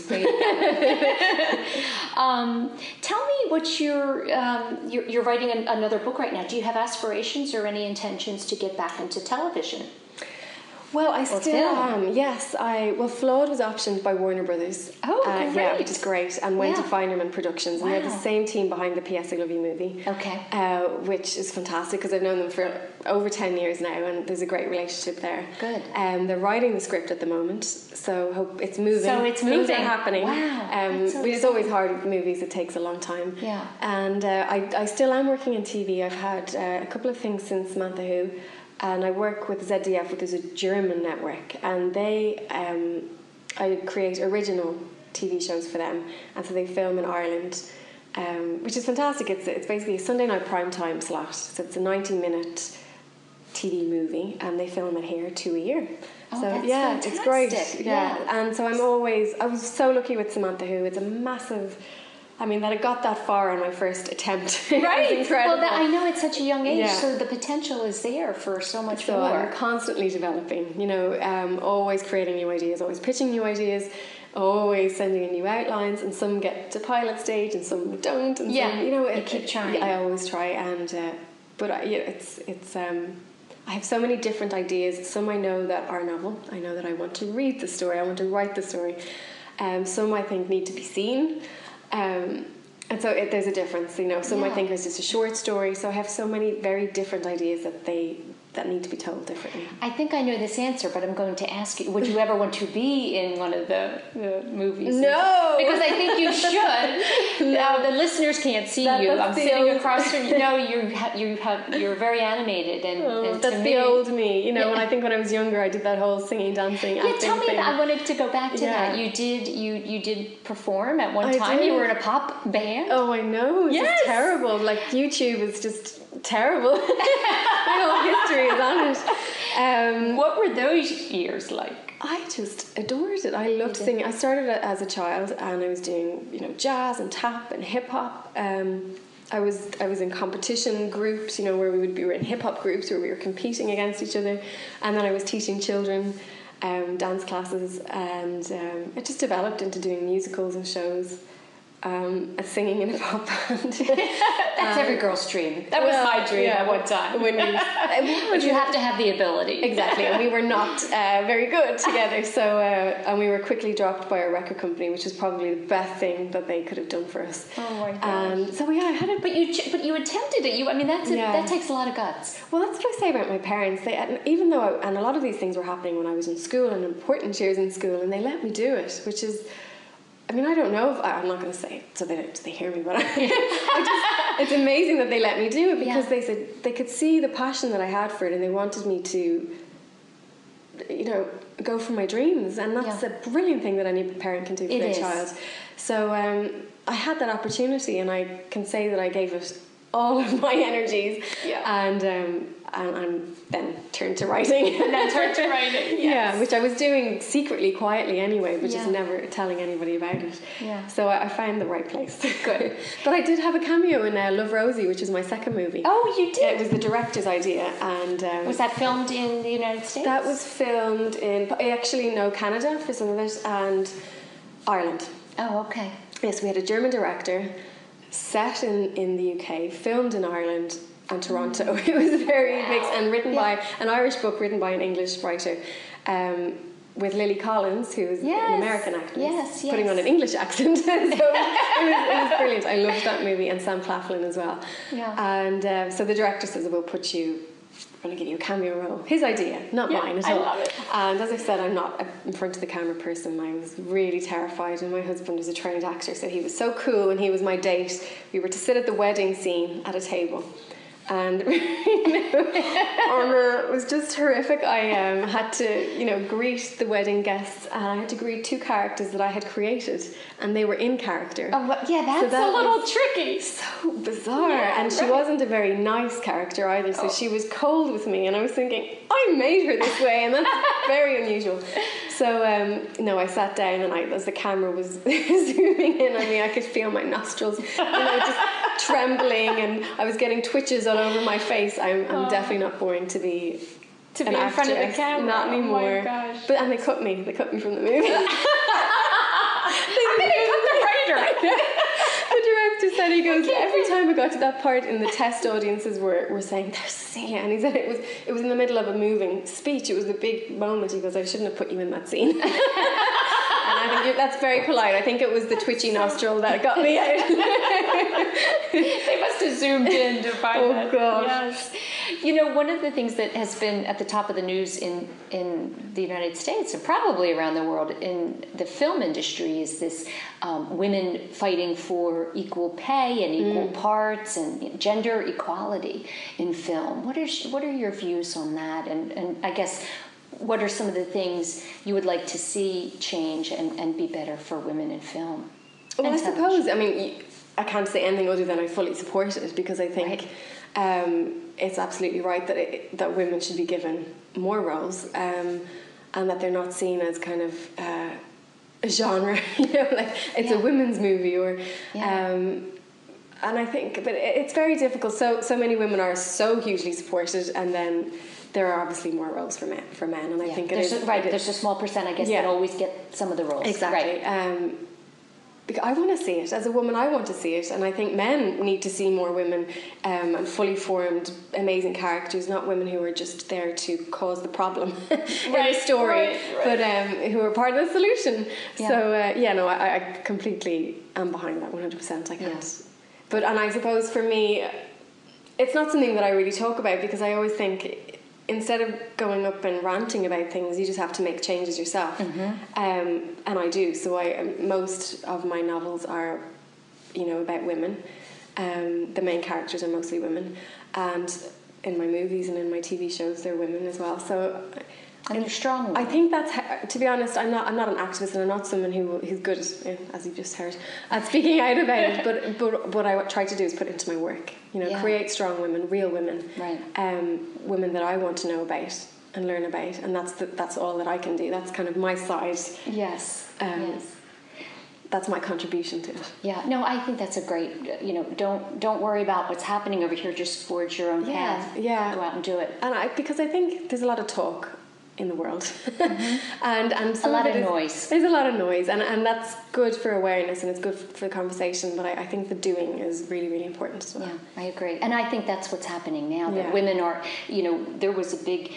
Um, tell me what you're, um, you're you're writing an, another book right now. Do you have aspirations or any intentions to get back into television? Well, I still am. Yes, I well, Flawed was optioned by Warner Brothers. Oh, uh, yeah, which is great, and went Yeah. to Finerman Productions, and they're the same team behind the P.S. I Love You movie. Okay. uh, which is fantastic because I've known them for over ten years now, and there's a great relationship there. Good. Um, they're writing the script at the moment, so hope it's moving. So it's Things moving. are happening. Wow, Um, which is always hard with movies. It takes a long time. Yeah. And uh, I, I still am working in TV. I've had uh, a couple of things since Samantha Who, and I work with ZDF, which is a German network, and they um, I create original TV shows for them, and so they film in Ireland. Um, which is fantastic. It's it's basically a Sunday night prime time slot. So it's a ninety minute TV movie, and they film it here two a year. Oh, so that's yeah, it's great. fantastic. Yeah. Yeah. and so I'm always I was so lucky with Samantha Who. It's a massive. I mean that I got that far on my first attempt. *laughs* Right. incredible. Well, that, I know at such a young age, Yeah. so the potential is there for so much So more. I'm constantly developing, you know, um, always creating new ideas, always pitching new ideas, always sending in new outlines, and some get to pilot stage and some don't. And Yeah, some, you know, you keep trying. I always try, and uh, but I, yeah, it's it's. Um, I have so many different ideas. Some I know that are novel. I know that I want to read the story. I want to write the story. Um, some I think need to be seen. Um, And so it, there's a difference, you know. Some might Yeah. think it's just a short story. So I have so many very different ideas that they that need to be told differently. I think I know this answer, but I'm going to ask you: Would you ever want to be in one of the, the movies? No. because I think you *laughs* should. Now uh, the listeners can't see That- you. I'm sitting old- across from *laughs* you. No, you ha- you have you're very animated, and, Oh, and that's me, the old me. You know, Yeah. when I think when I was younger, I did that whole singing, dancing, Yeah, tell me. thing. That. I wanted to go back to Yeah. that. You did you you did perform at one I time. did. You were in a pop band. Oh, I know. It's Yes. terrible. Like YouTube is just terrible. *laughs* My whole history on it. Um, What were those years like? I just adored it. I loved singing. I started as a child, and I was doing you know jazz and tap and hip hop. Um, I was I was in competition groups, you know, where we would be we were in hip hop groups where we were competing against each other, and then I was teaching children um, dance classes, and um, it just developed into doing musicals and shows, um, singing in a pop band. *laughs* That's every girl's dream. That was Well, my dream yeah, at one time. When we, *laughs* but you have to have the ability. Exactly, and we were not uh, very good *laughs* together. So, uh, and we were quickly dropped by a record company, which was probably the best thing that they could have done for us. Oh my gosh. And so, yeah, I had it. But you, ch- but you attempted it. You, I mean, that's a, Yeah. that takes a lot of guts. Well, that's what I say about my parents. They, even though, I, and a lot of these things were happening when I was in school and important years in school, and they let me do it, which is. I mean, I don't know if I'm not going to say it so they don't, they hear me, but I, *laughs* I just, it's amazing that they let me do it because Yeah. they said they could see the passion that I had for it, and they wanted me to, you know, go for my dreams, and that's Yeah. a brilliant thing that any parent can do for It their is. child. So um, I had that opportunity, and I can say that I gave it all of my *laughs* energies, Yeah. and um, and, and then turned to writing. And then turned to writing. *laughs* Yeah, which I was doing secretly, quietly anyway, but Yeah. just never telling anybody about it. Yeah. So I, I found the right place. Good. *laughs* but I did have a cameo in uh, Love Rosie, which is my second movie. Oh, you did. It was the director's idea, and um, Was that filmed in the United States? that was filmed in actually no Canada for some of it and Ireland. Oh, okay. Yes, we had a German director, set in, in the UK, filmed in Ireland and Toronto. *laughs* It was very mixed and written by an Irish book written by an English writer. Um, with Lily Collins, who is Yes, an American actress, yes, putting on an English accent. *laughs* so it was, it was brilliant. I loved that movie, and Sam Claflin as well. Yeah. And um, so the director says, "We'll put you." I'm going to give you a cameo role. His idea, not Yeah, mine at I all. love it. And as I said, I'm not a- in front of the camera person. I was really terrified, and my husband was a trained actor, so he was so cool. And he was my date. We were to sit at the wedding scene at a table, and *laughs* and, it was just horrific. I um, had to, you know, greet the wedding guests, and I had to greet two characters that I had created, and they were in character. Oh, well, yeah, that's that a little tricky. So bizarre, Yeah, and she right. wasn't a very nice character either. So Oh. she was cold with me, and I was thinking, I made her this way, and that's *laughs* very unusual. So um, no, I sat down, and I, as the camera was *laughs* zooming in on me, I could feel my nostrils, you know, just trembling, and I was getting twitches all over my face. I'm, I'm oh. definitely not born to be. Oh. To be in front of the camera. Not Oh my anymore. gosh. But and they cut me. They cut me from the movie. *laughs* I'm going cut the writer. *laughs* the director said he goes every time I got to that part in the test audiences were, were saying there's Cecelia and he said it was it was in the middle of a moving speech it was a big moment he goes I shouldn't have put you in that scene *laughs* I think you that's very polite I think it was the twitchy nostril that got me out *laughs* they must have zoomed in to *laughs* find Oh, that. gosh. Yes. You know, one of the things that has been at the top of the news in in the United States and probably around the world in the film industry is this um, women fighting for equal pay and equal parts and gender equality in film. What are what are your views on that? And and I guess. What are some of the things you would like to see change and, and be better for women in film? Well, I suppose. I mean, I can't say anything other than I fully support it because I think um, it's absolutely right that it, that women should be given more roles um, and that they're not seen as kind of uh, a genre. *laughs* You know, like it's Yeah. a women's movie or. Yeah. Um, and I think, but it's very difficult. So, so many women are so hugely supported, and then there are obviously more roles for men. For men, and I Yeah, think it there's is a, right. There's a small percent, I guess, Yeah. that always get some of the roles. Exactly. Right. Um, because I want to see it as a woman. I want to see it, and I think men need to see more women um, and fully formed, amazing characters, not women who are just there to cause the problem *laughs* in Right, a story, right, right. but um, who are part of the solution. Yeah. So uh, yeah, no, I, I completely am behind that one hundred percent. I can't. Yeah. But and I suppose for me, it's not something that I really talk about because I always think instead of going up and ranting about things, you just have to make changes yourself. Um, and I do. So I um, most of my novels are, you know, about women. Um, the main characters are mostly women, and in my movies and in my TV shows, they're women as well. So. And you're strong. I think that's to be honest. I'm not. I'm not an activist, and I'm not someone who who's good, as you've just heard, at speaking out about it. But *laughs* but what I try to do is put it into my work. You know, Yeah. create strong women, real women, Right. um, women that I want to know about and learn about, and that's the, that's all that I can do. That's kind of my side. yes. Um, yes. That's my contribution to it. Yeah, no, I think that's a great. You know, don't don't worry about what's happening over here. Just forge your own Yeah, path. yeah. Go out and do it. And I because I think there's a lot of talk in the world, *laughs* and and some Mm-hmm. lot of is- noise. There's a lot of noise, and and that's good for awareness and it's good for the conversation. But I, I think the doing is really really important as well. Yeah, I agree, and I think that's what's happening now. That Yeah. women are, you know, there was a big.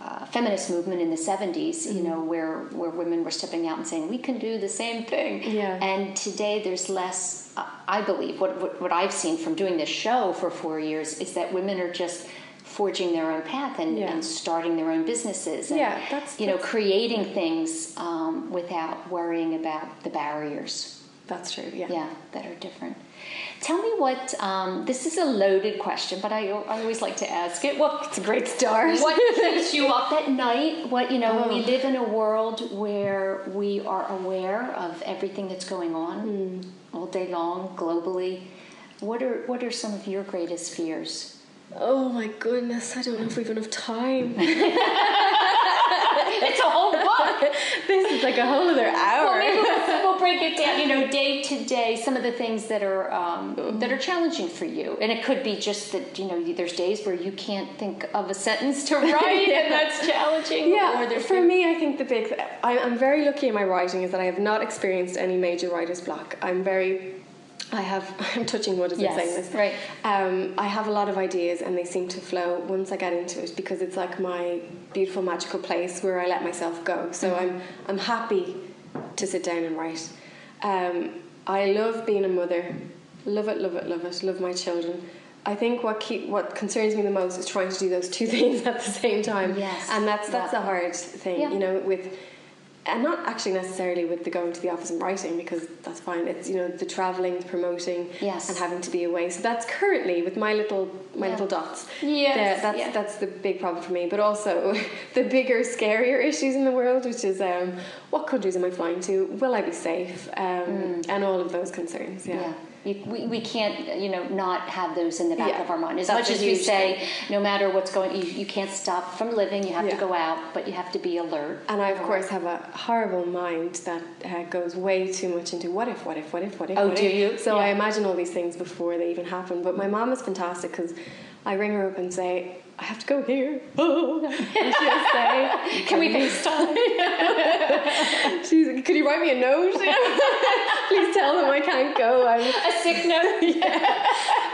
Uh, feminist movement in the 70s, you know, where where women were stepping out and saying we can do the same thing. Yeah. And today there's less. Uh, I believe what, what what I've seen from doing this show for four years is that women are just forging their own path and, Yeah. and starting their own businesses. And, Yeah, that's- you know creating things um, without worrying about the barriers That's true. Yeah. yeah that are different tell me what um, this is a loaded question but I, I always like to ask it what It's a great start. *laughs* what keeps you up at night what you know we Oh. live in a world where we are aware of everything that's going on Hmm. all day long globally what are what are some of your greatest fears Oh my goodness! I don't know if we've enough time. *laughs* it's a whole book *laughs* this is like a whole other hour. Well, maybe we'll, *laughs* we'll break it down. You know, day to day, some of the things that are um, that are challenging for you, and it could be just that you know there's days where you can't think of a sentence to write, and that's challenging. Yeah, for me, I think the big. I, I'm very lucky in my writing is that I have not experienced any major writer's block. I'm very. I have. *laughs* I'm touching wood as Yes, I'm saying this. right. Um, I have a lot of ideas, and they seem to flow once I get into it because it's like my beautiful magical place where I let myself go. So Mm-hmm. I'm. I'm happy to sit down and write. Um, I love being a mother. Love it, love it, love it. Love my children. I think what keep what concerns me the most is trying to do those two *laughs* things at the same time. Yes. And that's that's Yeah. a hard thing, Yeah. you know, with and not actually necessarily with the going to the office and writing because that's fine. It's you know the traveling, the promoting, Yes. and having to be away. So that's currently with my little my Yeah. little dots. Yes, Yeah, that's yeah. that's the big problem for me. But also *laughs* the bigger, scarier issues in the world, which is um, what countries am I flying to? Will I be safe? Um, And all of those concerns. Yeah. Mm. Yeah. You, we, we can't, you know, not have those in the back Yeah. of our mind. As much as we say, no matter what's going, you, you can't stop from living. You have to go out, but you have to be alert. And I, of course, have a horrible mind that uh, goes way too much into what if, what if, what if, what if. Oh, what do if. you? So I imagine all these things before they even happen. But my mom is fantastic because I ring her up and say, I have to go here. *laughs* and she'll say, Can we FaceTime? *laughs* You write me a note? *laughs* Please tell them I can't go. I'm, A sick note? *laughs*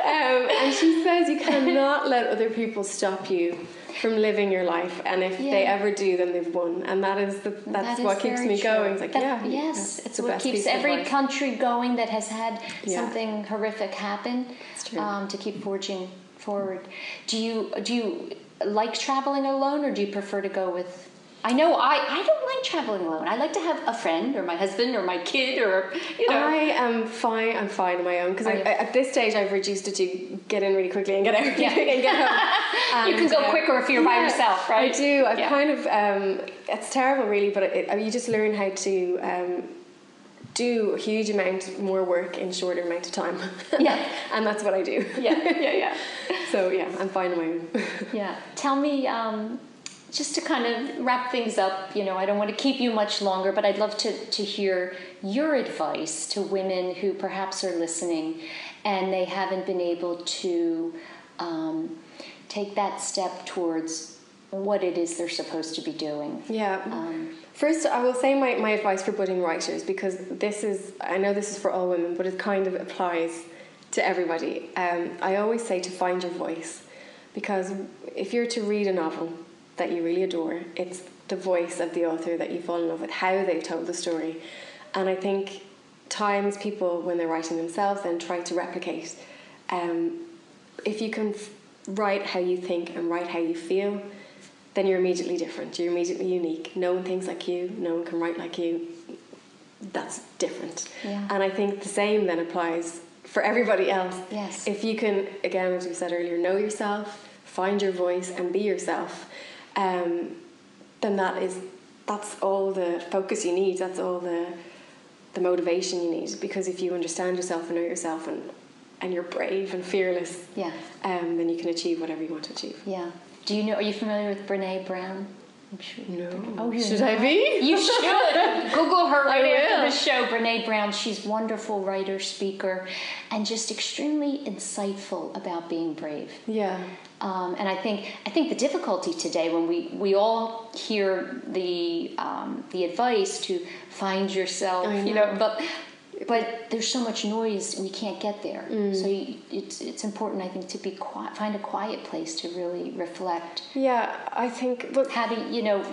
um, and she says you cannot let other people stop you from living your life, and if they ever do, then they've won. And that is the that's That is keeps me true. going. It's like That- yeah, yes, yeah, it's the what keeps every country going that has had Yeah. something horrific happen. Um, to keep forging forward. Do you do you like traveling alone, or do you prefer to go with? I know I, I don't like traveling alone. I like to have a friend or my husband or my kid or you know. I am fine. I'm fine on my own because at this stage I've reduced it to get in really quickly and get out Yeah. and get home. *laughs* You can go uh, quicker if you're by yourself, right? I do. I've Yeah. kind of. Um, it's terrible, really, but it, you just learn how to. Um, do a huge amount more work in shorter amount of time. Yeah. *laughs* and that's what I do. yeah, yeah, yeah. *laughs* So yeah, I'm fine on my own. Yeah. Tell me, um, just to kind of wrap things up, you know, I don't want to keep you much longer, but I'd love to, to hear your advice to women who perhaps are listening and they haven't been able to um, take that step towards what it is they're supposed to be doing. Yeah. Um, First, I will say my, my advice for budding writers because this is, I know this is for all women, but it kind of applies to everybody. Um, I always say to find your voice because if you're to read a novel that you really adore, it's the voice of the author that you fall in love with, how they've told the story. And I think times people, when they're writing themselves, then try to replicate. Um, if you can f- write how you think and write how you feel, then you're immediately different. You're immediately unique. No one thinks like you. No one can write like you. That's different. Yeah. And I think the same then applies for everybody else. Yes. If you can, again, as we said earlier, know yourself, find your voice, and be yourself, um, then that is that's all the focus you need. That's all the the motivation you need. Because if you understand yourself and know yourself, and and you're brave and fearless, yeah, um, then you can achieve whatever you want to achieve. Yeah. Do you know? Are you familiar with Brene Brown? Sure. No. Oh, should I be? You should. *laughs* Google her right after the show. Brene Brown. She's wonderful writer, speaker, and just extremely insightful about being brave. Yeah. Um, and I think I think the difficulty today, when we, we all hear the um, the advice to find yourself, know. you know, but but there's so much noise we can't get there. Mm. So you, it's it's important, I think, to be quiet, find a quiet place to really reflect. Yeah, I think. How do you know?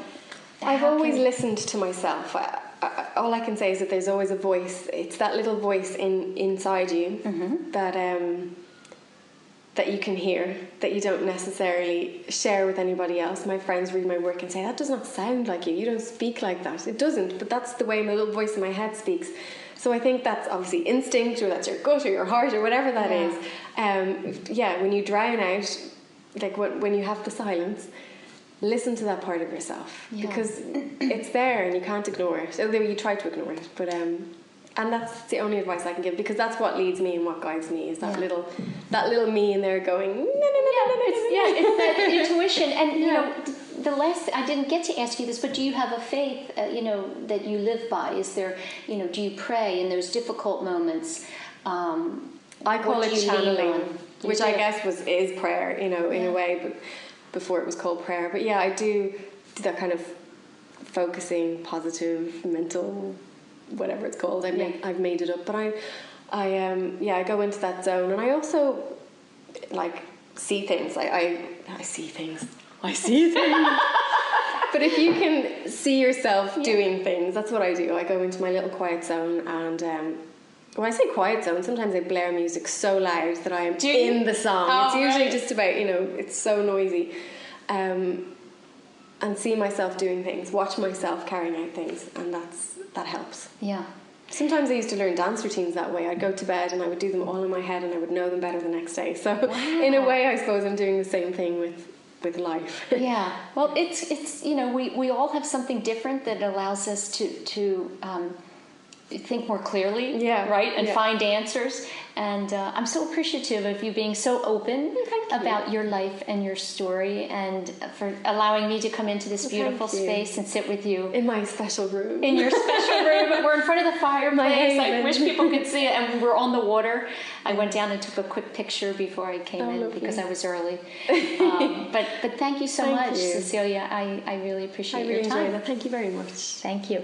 I've always can, listened to myself. I, I, all I can say is that there's always a voice. It's that little voice in inside you mm-hmm. that um, that you can hear that you don't necessarily share with anybody else. My friends read my work and say that does not sound like you. You don't speak like that. It doesn't. But that's the way my little voice in my head speaks. So I think that's obviously instinct, or that's your gut, or your heart, or whatever that yeah. is. Um, yeah, when you drown out, like when, when you have the silence, listen to that part of yourself yeah. because it's there and you can't ignore it. Although you try to ignore it, but um, and that's the only advice I can give because that's what leads me and what guides me is that yeah. little that little me in there going no no no no no no yeah it's that intuition and you know the last I didn't get to ask you this, but do you have a faith, uh, you know, that you live by? Is there, you know, do you pray in those difficult moments? Um, I call it channeling, which I guess was is prayer, you know, in yeah. a way, but before it was called prayer. But yeah, I do do that kind of focusing, positive, mental, whatever it's called. I yeah. made, I've made it up, but I, I um, yeah, I go into that zone, and I also like see things. I I, I see things. I see things. *laughs* but if you can see yourself yeah. doing things, that's what I do. I go into my little quiet zone and. Um, when I say quiet zone, sometimes I blare music so loud that I am in the song. Oh, it's usually right. just about, you know, it's so noisy. Um, and see myself doing things, watch myself carrying out things, and that's that helps. Yeah. Sometimes I used to learn dance routines that way. I'd go to bed and I would do them all in my head and I would know them better the next day. So, wow. *laughs* in a way, I suppose I'm doing the same thing with with life. *laughs* yeah. Well, it's it's you know we we all have something different that allows us to to um, think more clearly. Yeah. Right. And yeah. find answers. And uh, I'm so appreciative of you being so open Thank about you. your life and your story, and for allowing me to come into this beautiful space and sit with you in my special room. In your special room, we're in front of the fireplace. I wish people could see it, and we're on the water. I went down and took a quick picture before I came oh, in lovely. because I was early. *laughs* Um, but but thank you so thank much, you. Cecelia. I, I really appreciate I really your time. Thank you very much. Thank you.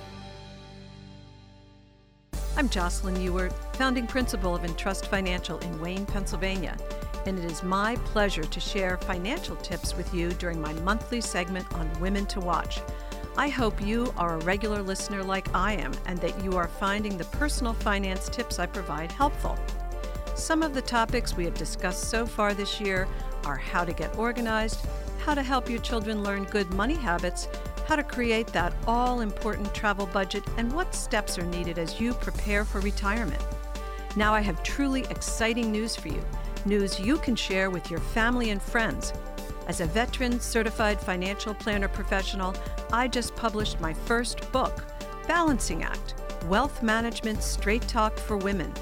I'm Jocelyn Ewart, founding principal of Entrust Financial in Wayne, Pennsylvania, and it is my pleasure to share financial tips with you during my monthly segment on Women to Watch. I hope you are a regular listener like I am and that you are finding the personal finance tips I provide helpful. Some of the topics we have discussed so far this year are how to get organized, how to help your children learn good money habits, how to create that all important travel budget, and what steps are needed as you prepare for retirement. Now, I have truly exciting news for you news you can share with your family and friends. As a veteran certified financial planner professional, I just published my first book, Balancing Act Wealth Management Straight Talk for Women.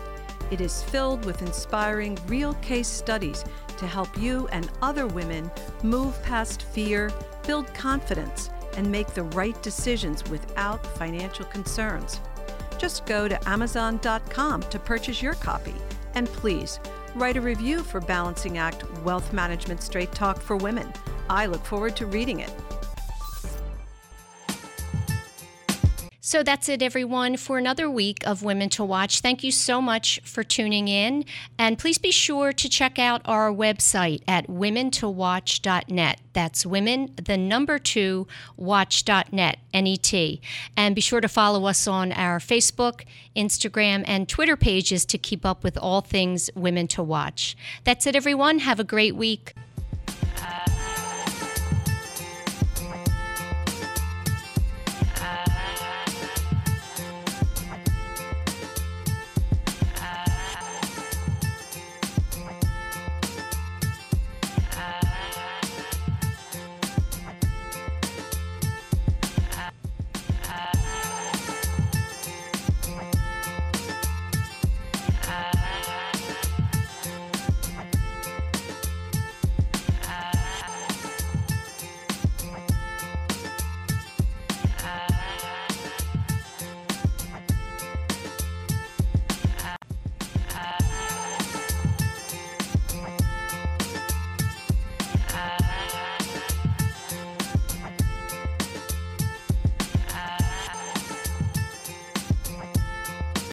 It is filled with inspiring real case studies to help you and other women move past fear, build confidence, and make the right decisions without financial concerns. Just go to Amazon.com to purchase your copy. And please, write a review for Balancing Act Wealth Management Straight Talk for Women. I look forward to reading it. So that's it, everyone, for another week of Women to Watch. Thank you so much for tuning in. And please be sure to check out our website at womentowatch.net. That's women, the number two, watch.net, N E T. And be sure to follow us on our Facebook, Instagram, and Twitter pages to keep up with all things Women to Watch. That's it, everyone. Have a great week.